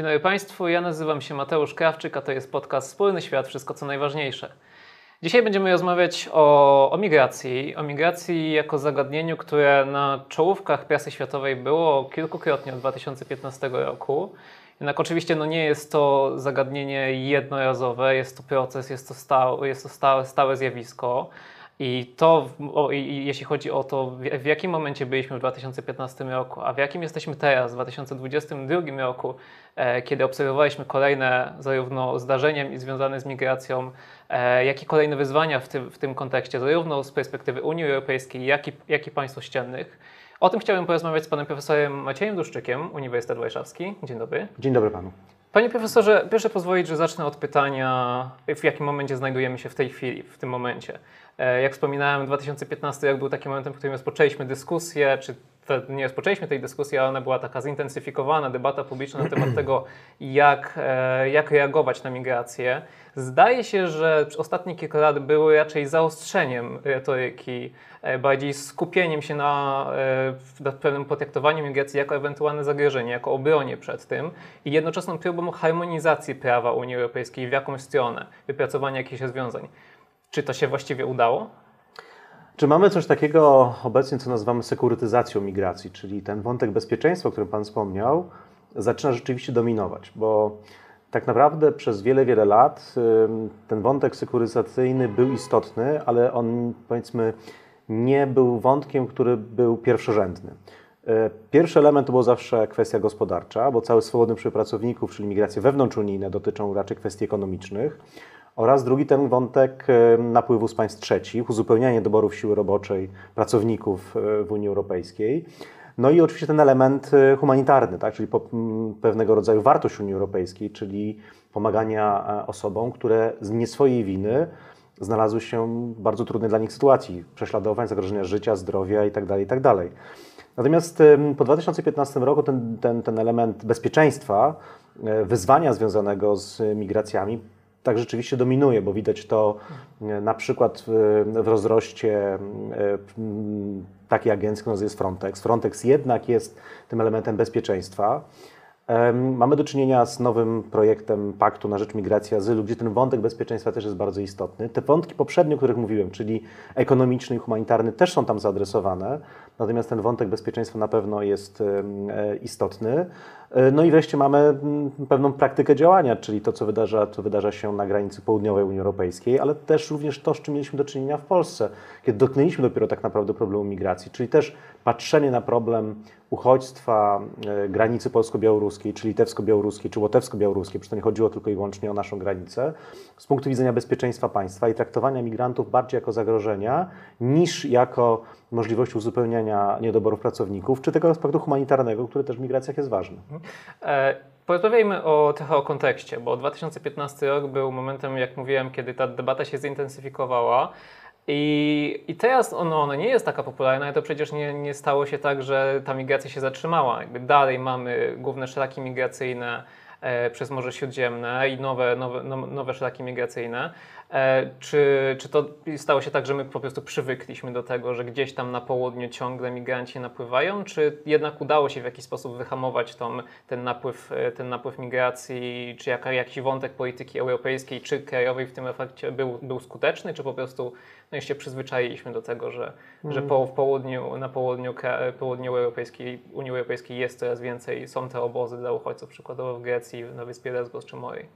Dzień dobry Państwu, ja nazywam się Mateusz Krawczyk, a to jest podcast Wspólny Świat, wszystko co najważniejsze. Dzisiaj będziemy rozmawiać o, o migracji, o migracji jako zagadnieniu, które na czołówkach prasy światowej było kilkukrotnie od 2015 roku. Jednak oczywiście no nie jest to zagadnienie jednorazowe, jest to proces, jest to stałe, jest to stałe, stałe zjawisko. I to, o, i jeśli chodzi o to, w, w jakim momencie byliśmy w 2015 roku, a w jakim jesteśmy teraz, w 2022 roku, e, kiedy obserwowaliśmy kolejne zarówno zdarzenia związane z migracją, e, jak i kolejne wyzwania w tym, w tym kontekście, zarówno z perspektywy Unii Europejskiej, jak i, jak i państw ościennych. O tym chciałbym porozmawiać z panem profesorem Maciejem Duszczykiem, Uniwersytet Warszawski. Dzień dobry. Dzień dobry panu. Panie profesorze, proszę pozwolić, że zacznę od pytania, w jakim momencie znajdujemy się w tej chwili, w tym momencie. E, jak wspominałem, 2015 rok był takim momentem, w którym rozpoczęliśmy dyskusję, czy nie rozpoczęliśmy tej dyskusji, ale ona była taka zintensyfikowana, debata publiczna na temat tego, jak, e, jak reagować na migrację. Zdaje się, że ostatnie kilka lat były raczej zaostrzeniem retoryki, e, bardziej skupieniem się na, na pewnym potraktowaniu migracji jako ewentualne zagrożenie, jako obronie przed tym i jednoczesną próbą harmonizacji prawa Unii Europejskiej w jakąś stronę, wypracowania jakichś rozwiązań. Czy to się właściwie udało? Czy mamy coś takiego obecnie, co nazywamy sekurytyzacją migracji, czyli ten wątek bezpieczeństwa, o którym Pan wspomniał, zaczyna rzeczywiście dominować, bo tak naprawdę przez wiele, wiele lat ten wątek sekurytyzacyjny był istotny, ale on powiedzmy nie był wątkiem, który był pierwszorzędny. E, pierwszy element to była zawsze kwestia gospodarcza, bo cały swobodny przepływ pracowników, czyli migracje wewnątrzunijne, dotyczą raczej kwestii ekonomicznych. Oraz drugi ten wątek napływu z państw trzecich, uzupełnianie doborów siły roboczej pracowników e, w Unii Europejskiej. No i oczywiście ten element e, humanitarny, tak? czyli pewnego rodzaju wartość Unii Europejskiej, czyli pomagania e, osobom, które z nie swojej winy znalazły się w bardzo trudnej dla nich sytuacji, prześladowań, zagrożenia życia, zdrowia itd. Tak itd. Tak Natomiast po 2015 roku ten, ten, ten element bezpieczeństwa, wyzwania związanego z migracjami tak rzeczywiście dominuje, bo widać to e, na przykład w, rozroście e, takiej agencji, która jest Frontex. Frontex jednak jest tym elementem bezpieczeństwa. Mamy do czynienia z nowym projektem Paktu na rzecz migracji i azylu, gdzie ten wątek bezpieczeństwa też jest bardzo istotny. Te wątki poprzednie, o których mówiłem, czyli ekonomiczny i humanitarny, też są tam zaadresowane, natomiast ten wątek bezpieczeństwa na pewno jest e, istotny. E, no i wreszcie mamy mm, pewną praktykę działania, czyli to, co wydarza, co wydarza się na granicy południowej Unii Europejskiej, ale też również to, z czym mieliśmy do czynienia w Polsce, kiedy dotknęliśmy dopiero tak naprawdę problemu migracji, czyli też patrzenie na problem uchodźstwa e, granicy polsko-białoruskiej, czy litewsko-białoruskiej, czy łotewsko-białoruskiej, przecież to nie chodziło tylko i wyłącznie o naszą granicę, z punktu widzenia bezpieczeństwa państwa i traktowania migrantów bardziej jako zagrożenia, niż jako możliwość uzupełniania niedoborów pracowników, czy tego aspektu humanitarnego, który też w migracjach jest ważny. E Porozmawiajmy o, trochę o kontekście, bo 2015 rok był momentem, jak mówiłem, kiedy ta debata się zintensyfikowała. I, I teraz ono, ona nie jest taka popularna, ale to przecież nie, nie stało się tak, że ta migracja się zatrzymała. Jakby dalej mamy główne szlaki migracyjne przez Morze Śródziemne i nowe, nowe, no, nowe szlaki migracyjne. E, czy, czy to stało się tak, że my po prostu przywykliśmy do tego, że gdzieś tam na południu ciągle migranci napływają, czy jednak udało się w jakiś sposób wyhamować tą, ten, napływ, e, ten napływ migracji, czy jaka, jakiś wątek polityki europejskiej czy krajowej w tym efekcie był, był skuteczny, czy po prostu no i się przyzwyczailiśmy do tego, że, mm. że po, w południu, na południu, południu Europejskiej, Unii Europejskiej jest coraz więcej, są te obozy dla uchodźców, przykładowo w Grecji, na wyspie Lesbos czy Morii.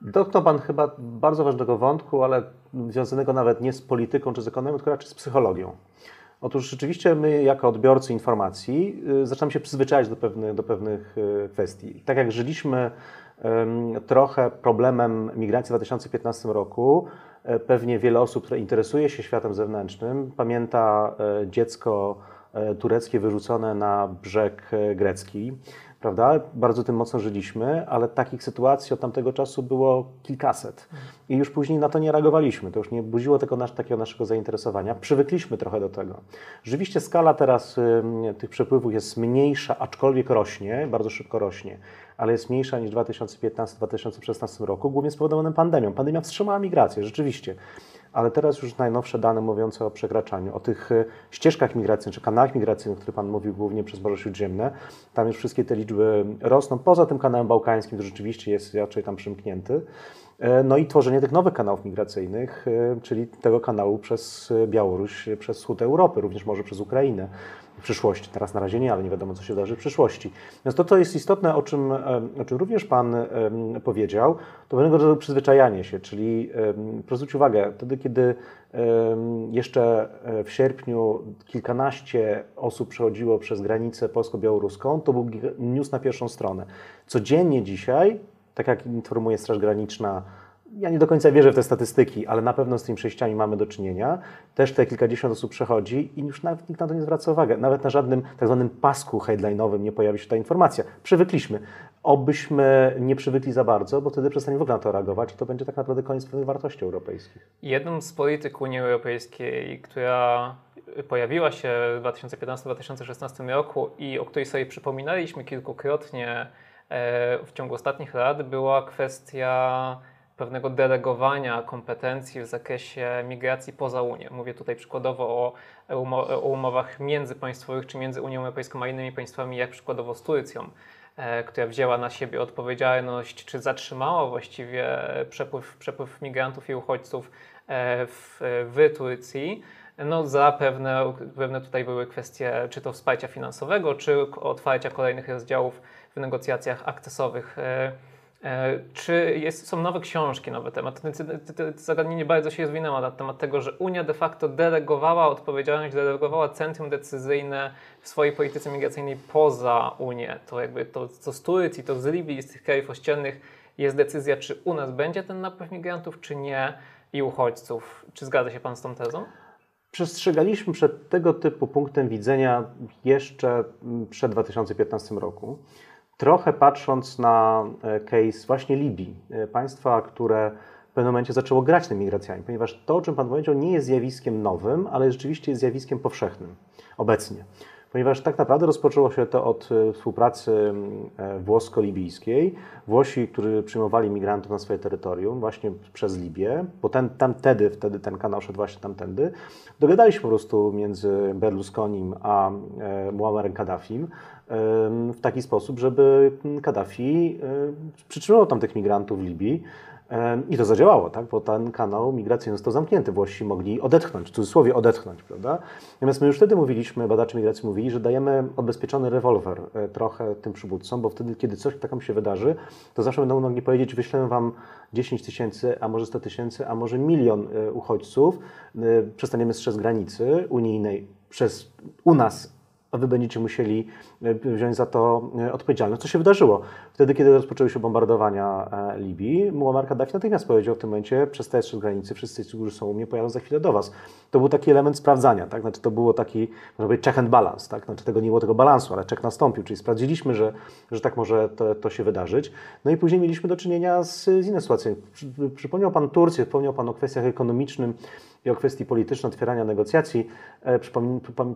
Dotknął Pan chyba bardzo ważnego wątku, ale związanego nawet nie z polityką czy z ekonomią, tylko raczej z psychologią. Otóż rzeczywiście my, jako odbiorcy informacji, y, zaczynamy się przyzwyczaić do pewnych, do pewnych y, kwestii. Tak jak żyliśmy trochę problemem migracji w 2015 roku, pewnie wiele osób, które interesuje się światem zewnętrznym, pamięta e, dziecko e, tureckie wyrzucone na brzeg grecki prawda? Bardzo tym mocno żyliśmy, ale takich sytuacji od tamtego czasu było kilkaset. I już później na to nie reagowaliśmy. To już nie budziło tego nasz, takiego naszego zainteresowania. Przywykliśmy trochę do tego. Rzeczywiście skala teraz y, tych przepływów jest mniejsza, aczkolwiek rośnie, bardzo szybko rośnie, ale jest mniejsza niż w 2015-2016 roku, głównie spowodowanym pandemią. Pandemia wstrzymała migrację, rzeczywiście. ale teraz już najnowsze dane mówiące o przekraczaniu, o tych e, ścieżkach migracyjnych, czy kanałach migracyjnych, o których Pan mówił głównie przez Morze Śródziemne, tam już wszystkie te liczby rosną, poza tym kanałem bałkańskim, który rzeczywiście jest raczej tam przymknięty. E, no i tworzenie tych nowych kanałów migracyjnych, e, czyli tego kanału przez Białoruś, przez wschód Europy, również może przez Ukrainę przyszłości. Teraz na razie nie, ale nie wiadomo, co się wydarzy w przyszłości. Więc to, co jest istotne, o czym, o czym również Pan powiedział, to pewnego rodzaju przyzwyczajanie się, czyli zwrócić uwagę, wtedy, kiedy jeszcze e, w sierpniu kilkanaście osób przechodziło przez granicę polsko-białoruską, to był news na pierwszą stronę. Codziennie dzisiaj, tak jak informuje Straż Graniczna, ja nie do końca wierzę w te statystyki, ale na pewno z tymi przejściami mamy do czynienia. Też te kilkadziesiąt osób przechodzi i już nawet nikt na to nie zwraca uwagi. Nawet na żadnym tak zwanym pasku headline'owym nie pojawi się ta informacja. Przywykliśmy. Obyśmy nie przywykli za bardzo, bo wtedy przestaniemy w ogóle na to reagować i to będzie tak naprawdę koniec pewnych wartości europejskich. Jedną z polityk Unii Europejskiej, która pojawiła się w 2015-2016 roku i o której sobie przypominaliśmy kilkukrotnie e, w ciągu ostatnich lat, była kwestia pewnego delegowania kompetencji w zakresie migracji poza Unię. Mówię tutaj przykładowo o, o umowach międzypaństwowych czy między Unią Europejską a innymi państwami, jak przykładowo z Turcją, e, która wzięła na siebie odpowiedzialność, czy zatrzymała właściwie przepływ, przepływ migrantów i uchodźców e, w, w Turcji. No, za pewne, pewne tutaj były kwestie czy to wsparcia finansowego, czy otwarcia kolejnych rozdziałów w negocjacjach akcesowych e, czy jest, są nowe książki na temat? To zagadnienie bardzo się rozwinęło na temat tego, że Unia de facto delegowała odpowiedzialność, delegowała centrum decyzyjne w swojej polityce migracyjnej poza Unię. To jakby to, to z Turcji, to z Libii, z tych krajów ościennych jest decyzja, czy u nas będzie ten napływ migrantów, czy nie i uchodźców. Czy zgadza się Pan z tą tezą? Przestrzegaliśmy przed tego typu punktem widzenia jeszcze przed 2015 roku. Trochę patrząc na e, case właśnie Libii, e, państwa, które w pewnym momencie zaczęło grać tymi migracjami, ponieważ to, o czym Pan powiedział, nie jest zjawiskiem nowym, ale rzeczywiście jest zjawiskiem powszechnym obecnie. Ponieważ tak naprawdę rozpoczęło się to od e, współpracy włosko-libijskiej. Włosi, którzy przyjmowali migrantów na swoje terytorium właśnie przez Libię, bo ten, tam wtedy, wtedy ten kanał szedł właśnie tamtędy, dogadali się po prostu między Berlusconim a Muammarem Kaddafim, w taki sposób, żeby Kaddafi przytrzymywał tam tych migrantów w Libii. I to zadziałało, tak? bo ten kanał migracyjny został zamknięty. Włosi mogli odetchnąć, w cudzysłowie odetchnąć, prawda? Natomiast my już wtedy mówiliśmy, badacze migracji mówili, że dajemy odbezpieczony rewolwer e, trochę tym przywódcom, bo wtedy, kiedy coś takiego się wydarzy, to zawsze będą mogli powiedzieć, wyślemy wam 10 tysięcy, a może 100 tysięcy, a może milion e, uchodźców, e, przestaniemy strzec granicy unijnej przez u nas a wy będziecie musieli e, wziąć za to e, odpowiedzialność. Co się wydarzyło? Wtedy, kiedy rozpoczęły się bombardowania e, Libii, Muammar Gaddafi natychmiast powiedział w tym momencie, przestaję z granicy, wszyscy, którzy są u mnie, pojadą za chwilę do was. To był taki element sprawdzania, tak? Znaczy, to było taki, można check and balance, tak? Znaczy, tego nie było tego balansu, ale check nastąpił, czyli sprawdziliśmy, że, że tak może to, to się wydarzyć. No i później mieliśmy do czynienia z, z inną sytuacją. Przypomniał Pan Turcję, wspomniał Pan o kwestiach ekonomicznych, i o kwestii politycznej otwierania negocjacji. E,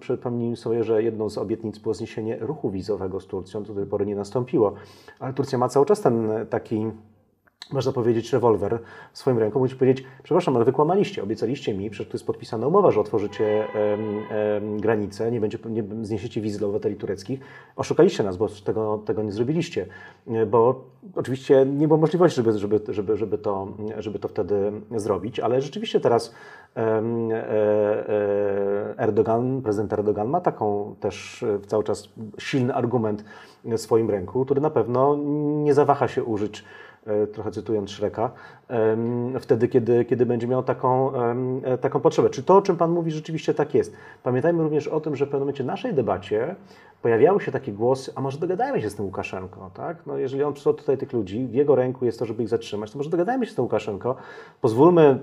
przypomnijmy sobie, że jedną z obietnic było zniesienie ruchu wizowego z Turcją, do tej pory nie nastąpiło, ale Turcja ma cały czas ten taki można powiedzieć, rewolwer w swoim ręku, musisz powiedzieć, przepraszam, ale wykłamaliście, obiecaliście mi, przecież tu jest podpisana umowa, że otworzycie granice, nie, będzie, nie zniesiecie wiz dla obywateli tureckich. Oszukaliście nas, bo tego, tego nie zrobiliście, bo oczywiście nie było możliwości, żeby, żeby, żeby, żeby, to, żeby to wtedy zrobić, ale rzeczywiście teraz um, Erdogan, prezydent Erdogan ma taką też cały czas silny argument w swoim ręku, który na pewno nie zawaha się użyć E, trochę cytując Szreka, wtedy, kiedy, kiedy będzie miał taką, e, taką potrzebę. Czy to, o czym Pan mówi, rzeczywiście tak jest? Pamiętajmy również o tym, że w pewnym momencie naszej debacie pojawiały się takie głosy, a może dogadajmy się z tym Łukaszenko, tak? No, jeżeli on przysłał tutaj tych ludzi, w jego ręku jest to, żeby ich zatrzymać, to może dogadajmy się z tym Łukaszenko, pozwólmy,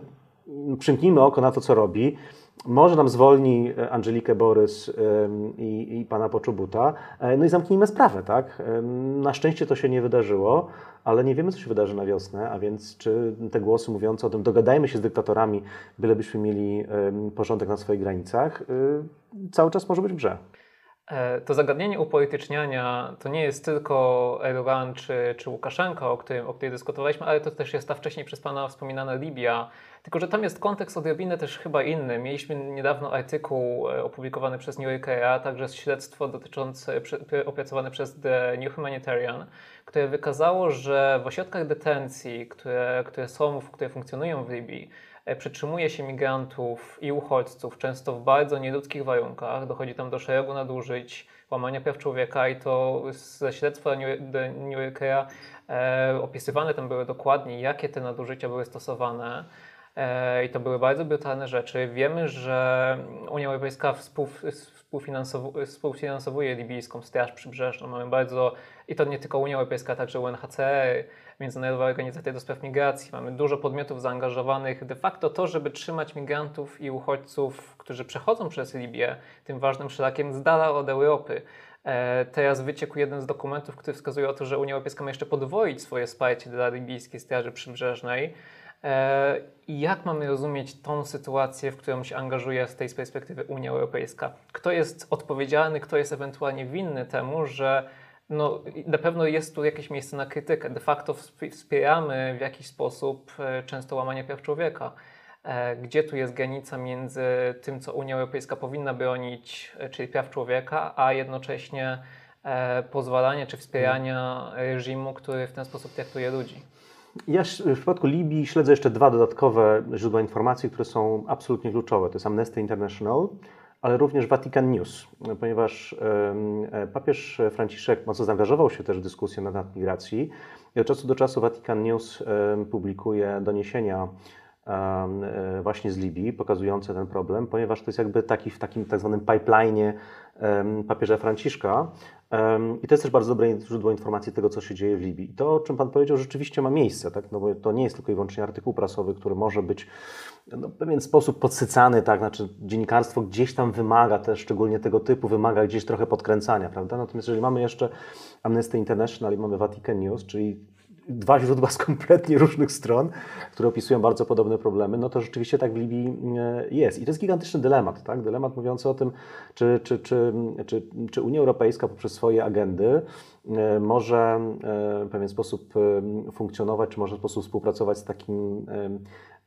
przymknijmy oko na to, co robi, może nam zwolni e, Angelikę Borys i, i pana Poczubuta, no i zamknijmy sprawę, tak? Na szczęście to się nie wydarzyło, ale nie wiemy, co się wydarzy na wiosnę, a więc czy te głosy mówiące o tym, dogadajmy się z dyktatorami, bylebyśmy mieli porządek na swoich granicach, y, cały czas może być w grze. E, to zagadnienie upolityczniania to nie jest tylko Erdogan czy, czy Łukaszenko, o którym, o której dyskutowaliśmy, ale to też jest ta wcześniej przez Pana wspominana Libia. Tylko, że tam jest kontekst odrobinę też chyba inny. Mieliśmy niedawno artykuł e, opublikowany przez New Yorkera, także śledztwo dotyczące, opracowane przez The New Humanitarian, które wykazało, że w ośrodkach detencji, które, które są, które funkcjonują w Libii, przetrzymuje się migrantów i uchodźców, często w bardzo nieludzkich warunkach. Dochodzi tam do szeregu nadużyć, łamania praw człowieka i to ze śledztwa New Yorkera e, opisywane tam były dokładnie, jakie te nadużycia były stosowane. E, I to były bardzo brutalne rzeczy. Wiemy, że Unia Europejska współfinansowuje, libijską Straż Przybrzeżną. Mamy bardzo, i to nie tylko Unia Europejska, także UNHCR, Międzynarodowa Organizacja do Spraw Migracji. Mamy dużo podmiotów zaangażowanych. De facto to, żeby trzymać migrantów i uchodźców, którzy przechodzą przez Libię, tym ważnym szlakiem z dala od Europy. E, teraz wyciekł jeden z dokumentów, który wskazuje o to, że Unia Europejska ma jeszcze podwoić swoje wsparcie dla libijskiej Straży Przybrzeżnej. E, I jak mamy rozumieć tą sytuację, w którą się angażuje z tej perspektywy Unia Europejska? Kto jest odpowiedzialny, kto jest ewentualnie winny temu, że no, na pewno jest tu jakieś miejsce na krytykę. De facto wspieramy w jakiś sposób e, często łamanie praw człowieka. E, gdzie tu jest granica między tym, co Unia Europejska powinna bronić, czyli praw człowieka, a jednocześnie pozwalanie czy wspierania reżimu, który w ten sposób traktuje ludzi? Ja w przypadku Libii śledzę jeszcze dwa dodatkowe źródła informacji, które są absolutnie kluczowe. To jest Amnesty International ale również Vatican News, ponieważ e, papież Franciszek mocno zaangażował się też w dyskusję na temat migracji. I od czasu do czasu Vatican News publikuje doniesienia właśnie z Libii, pokazujące ten problem, ponieważ to jest jakby taki w takim tak zwanym pipeline'ie papieża Franciszka. I to jest też bardzo dobre źródło informacji tego, co się dzieje w Libii. I to, o czym Pan powiedział, rzeczywiście ma miejsce, tak? no bo to nie jest tylko i wyłącznie artykuł prasowy, który może być no, w pewien sposób podsycany, tak? Znaczy dziennikarstwo gdzieś tam wymaga też, szczególnie tego typu, wymaga gdzieś trochę podkręcania, prawda? Natomiast jeżeli mamy jeszcze Amnesty International i mamy Vatican News, czyli dwa źródła z kompletnie różnych stron, które opisują bardzo podobne problemy, no to rzeczywiście tak w Libii e, jest. I to jest gigantyczny dylemat, tak? Dylemat mówiący o tym, czy, czy, czy, czy, czy Unia Europejska poprzez swoje agendy e, może e, w pewien sposób funkcjonować, czy może w sposób współpracować z takim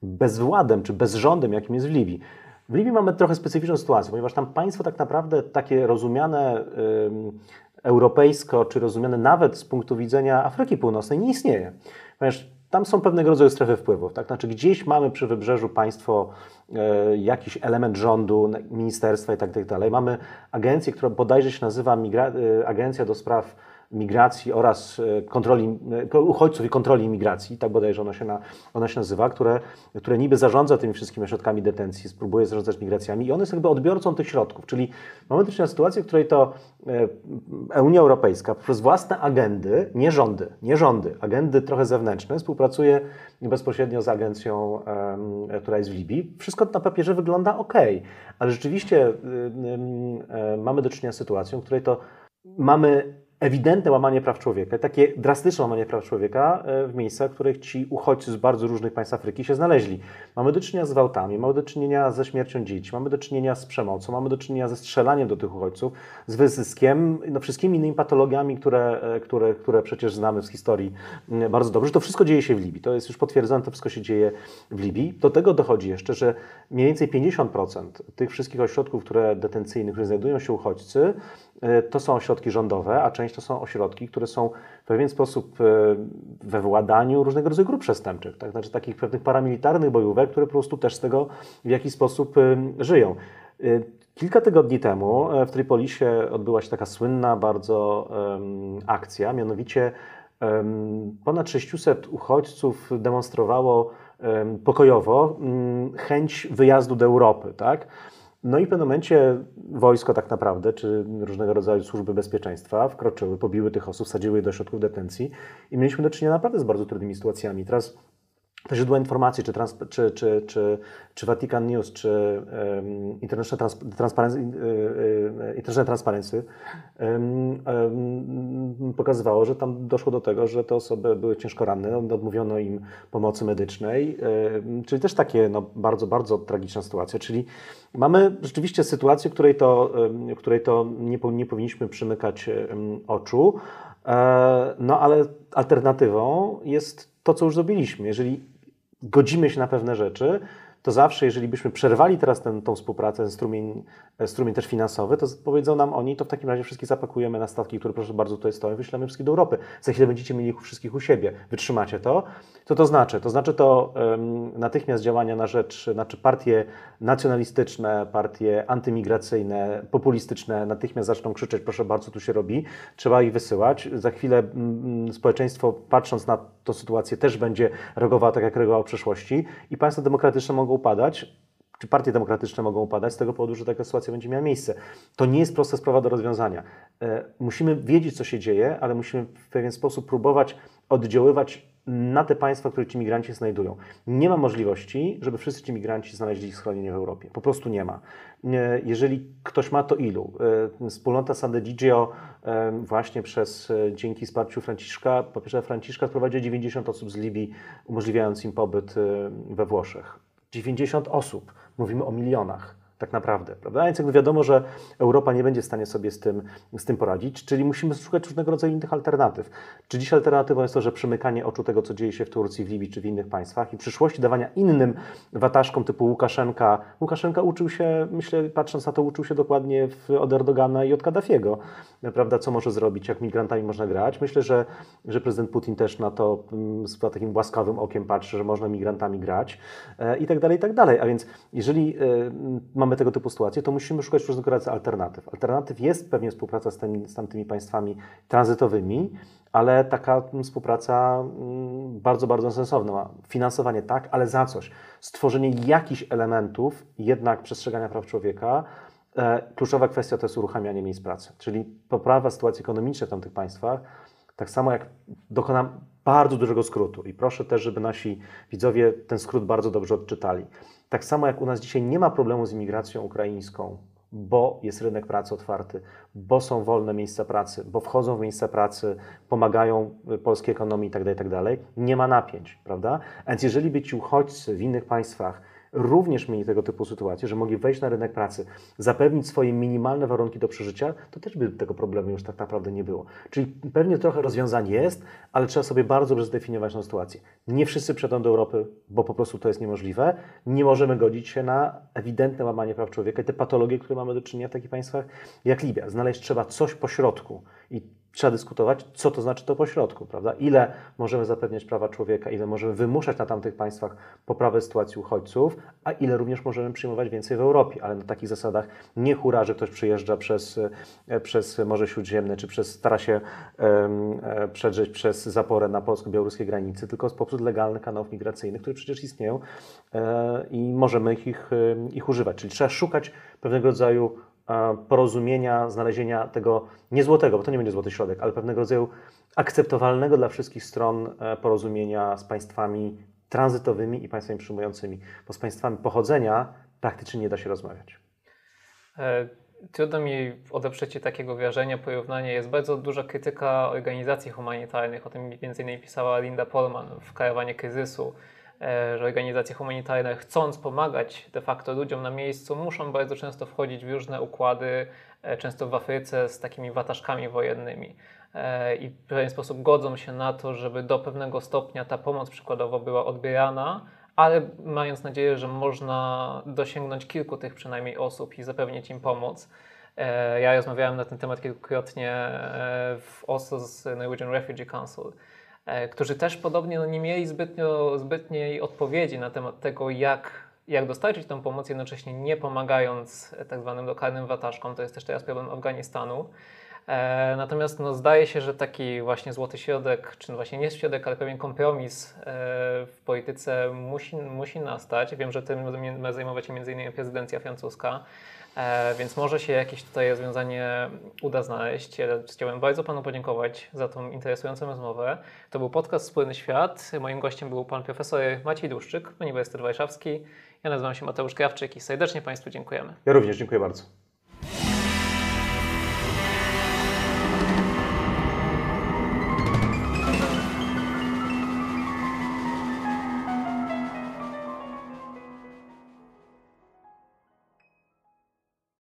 bezwładem, czy bezrządem, jakim jest w Libii. W Libii mamy trochę specyficzną sytuację, ponieważ tam państwo tak naprawdę takie rozumiane europejsko, czy rozumiane nawet z punktu widzenia Afryki Północnej, nie istnieje. Ponieważ tam są pewnego rodzaju strefy wpływów. Tak? Znaczy, gdzieś mamy przy wybrzeżu państwo, e, jakiś element rządu, ministerstwa itd. Tak dalej. Mamy agencję, która bodajże się nazywa Migra e, Agencja do Spraw migracji oraz e, kontroli, e, uchodźców i kontroli imigracji, tak bodajże ona się, na, się nazywa, które, które niby zarządza tymi wszystkimi środkami detencji, spróbuje zarządzać migracjami i one jest jakby odbiorcą tych środków, czyli mamy do czynienia z sytuacją, w której to e, Unia Europejska przez własne agendy, nie rządy, nie rządy, agendy trochę zewnętrzne, współpracuje bezpośrednio z agencją, która jest w Libii. Wszystko na papierze wygląda ok, ale rzeczywiście mamy do czynienia z sytuacją, w której to mamy ewidentne łamanie praw człowieka, takie drastyczne łamanie praw człowieka e, w miejscach, w których ci uchodźcy z bardzo różnych państw Afryki się znaleźli. Mamy do czynienia z gwałtami, mamy do czynienia ze śmiercią dzieci, mamy do czynienia z przemocą, mamy do czynienia ze strzelaniem do tych uchodźców, z wyzyskiem, no wszystkimi innymi patologiami, które, e, które, które przecież znamy z historii bardzo dobrze. To wszystko dzieje się w Libii. To jest już potwierdzone, to wszystko się dzieje w Libii. Do tego dochodzi jeszcze, że mniej więcej 50% tych wszystkich ośrodków, które detencyjnych, które znajdują się uchodźcy, to są ośrodki rządowe, a część to są ośrodki, które są w pewien sposób e, we władaniu różnego rodzaju grup przestępczych, tak? znaczy takich pewnych paramilitarnych bojówek, które po prostu też z tego w jakiś sposób e, żyją. Kilka tygodni temu w Tripolisie odbyła się taka słynna bardzo akcja, mianowicie ponad 600 uchodźców demonstrowało pokojowo mm, chęć wyjazdu do Europy. Tak? No i w pewnym momencie wojsko tak naprawdę, czy różnego rodzaju służby bezpieczeństwa wkroczyły, pobiły tych osób, wsadziły je do środków detencji i mieliśmy do czynienia naprawdę z bardzo trudnymi sytuacjami. Teraz te źródła informacji, czy, trans, czy, czy, czy, czy Vatican News, czy um, International, Trans, Transparency, uh, International Transparency um, um, pokazywało, że tam doszło do tego, że te osoby były ciężko ranne, odmówiono im pomocy medycznej, czyli też takie no, bardzo, bardzo tragiczna sytuacja. Czyli mamy rzeczywiście sytuację, której to, której to nie, nie powinniśmy przymykać oczu, e, no ale alternatywą jest to, co już zrobiliśmy. Jeżeli godzimy się na pewne rzeczy, to zawsze, jeżeli byśmy przerwali teraz tę tą współpracę, strumień, e, strumień też finansowy, to powiedzą nam oni, to w takim razie wszystkich zapakujemy na statki, które proszę bardzo tutaj stoją, wyślemy wszystkich do Europy. Za chwilę będziecie mieli ich wszystkich u siebie. Wytrzymacie to? Co to znaczy? To znaczy to um, natychmiast działania na rzecz, znaczy partie nacjonalistyczne, partie antymigracyjne, populistyczne natychmiast zaczną krzyczeć, proszę bardzo, tu się robi, trzeba ich wysyłać. Za chwilę społeczeństwo, patrząc na tę sytuację, też będzie reagowało tak, jak reagowało w przeszłości i państwa demokratyczne mogą upadać, czy partie demokratyczne mogą upadać z tego powodu, że taka sytuacja będzie miała miejsce. To nie jest prosta sprawa do rozwiązania. E, musimy wiedzieć, co się dzieje, ale musimy w pewien sposób próbować oddziaływać na te państwa, w których ci migranci znajdują. Nie ma możliwości, żeby wszyscy ci migranci znaleźli schronienie w Europie. Po prostu nie ma. E, jeżeli ktoś ma, to ilu? E, wspólnota Sant'Egidio właśnie przez, dzięki wsparciu Franciszka, papieża Franciszka sprowadziła 90 osób z Libii, umożliwiając im pobyt we Włoszech. 90 osób. Mówimy o milionach tak naprawdę. Prawda? Więc jakby wiadomo, że Europa nie będzie w stanie sobie z tym, z tym poradzić, czyli musimy szukać różnego rodzaju innych alternatyw. Czy dziś alternatywą jest to, że przymykanie oczu tego, co dzieje się w Turcji, w Libii czy w innych państwach i w przyszłości dawania innym wataszkom typu Łukaszenka. Łukaszenka uczył się, myślę, patrząc na to, uczył się dokładnie od Erdogana i od Kaddafiego, prawda, co może zrobić, jak migrantami można grać. Myślę, że, że prezydent Putin też na to mm, z takim łaskawym okiem patrzy, że można migrantami grać e, i tak dalej, i tak dalej. A więc jeżeli e, mamy mamy tego typu sytuacje, to musimy szukać różnego rodzaju alternatyw. Alternatyw jest pewnie współpraca z, tymi, z tamtymi państwami tranzytowymi, ale taka współpraca mm, bardzo, bardzo sensowna. Finansowanie tak, ale za coś. Stworzenie jakichś elementów jednak przestrzegania praw człowieka. E, kluczowa kwestia to jest uruchamianie miejsc pracy, czyli poprawa sytuacji ekonomicznej w tamtych państwach, tak samo jak dokonam bardzo dużego skrótu i proszę też, żeby nasi widzowie ten skrót bardzo dobrze odczytali. Tak samo jak u nas dzisiaj nie ma problemu z imigracją ukraińską, bo jest rynek pracy otwarty, bo są wolne miejsca pracy, bo wchodzą w miejsca pracy, pomagają polskiej ekonomii itd., tak itd., tak nie ma napięć, prawda? Więc jeżeli by ci uchodźcy w innych państwach również mieli tego typu sytuacje, że mogli wejść na rynek pracy, zapewnić swoje minimalne warunki do przeżycia, to też by tego problemu już tak naprawdę nie było. Czyli pewnie trochę rozwiązań jest, ale trzeba sobie bardzo dobrze zdefiniować tę sytuację. Nie wszyscy przyjadą do Europy, bo po prostu to jest niemożliwe. Nie możemy godzić się na ewidentne łamanie praw człowieka i te patologie, które mamy do czynienia w takich państwach jak Libia. Znaleźć trzeba coś pośrodku i trzeba dyskutować, co to znaczy to pośrodku, prawda? Ile możemy zapewniać prawa człowieka, ile możemy wymuszać na tamtych państwach poprawę sytuacji uchodźców, a ile również możemy przyjmować więcej w Europie, ale na takich zasadach nie hura, że ktoś przyjeżdża przez, e, przez Morze Śródziemne, czy przez, stara się um, przedrzeć przez zaporę na polsko-białoruskie granicy, tylko poprzez legalnych kanałów migracyjnych, które przecież istnieją e, i możemy ich, ich używać. Czyli trzeba szukać pewnego rodzaju porozumienia, znalezienia tego nie złotego, bo to nie będzie złoty środek, ale pewnego rodzaju akceptowalnego dla wszystkich stron e, porozumienia z państwami tranzytowymi i państwami przyjmującymi, bo z państwami pochodzenia praktycznie nie da się rozmawiać. E, trudno mi odeprzeć takiego wrażenia, porównania. Jest bardzo duża krytyka organizacji humanitarnych, o tym między innymi pisała Linda Polman w Karawanie Kryzysu, E, że organizacje humanitarne, chcąc pomagać de facto ludziom na miejscu, muszą bardzo często wchodzić w różne układy, e, często w Afryce z takimi wataszkami wojennymi. E, I w pewien sposób godzą się na to, żeby do pewnego stopnia ta pomoc przykładowo była odbierana, ale mając nadzieję, że można dosięgnąć kilku tych przynajmniej osób i zapewnić im pomoc. Ja rozmawiałem na ten temat kilkukrotnie w Oslo z Norwegian Refugee Council E, którzy też podobnie no, nie mieli zbytnio, zbytniej odpowiedzi na temat tego, jak, jak dostarczyć tę pomoc, jednocześnie nie pomagając tak zwanym lokalnym wataszkom. To jest też teraz problem Afganistanu. E, natomiast no, zdaje się, że taki właśnie złoty środek, czy właśnie nie środek, ale pewien kompromis e, w polityce musi, musi nastać. Wiem, że tym zajmować się m.in. prezydencja francuska, e, więc może się jakieś tutaj rozwiązanie uda znaleźć. Ja chciałem bardzo Panu podziękować za tą interesującą rozmowę. To był podcast Wspólny Świat. Moim gościem był Pan Profesor Maciej Duszczyk, Uniwersytet Warszawski. Ja nazywam się Mateusz Krawczyk i serdecznie Państwu dziękujemy. Ja również dziękuję bardzo.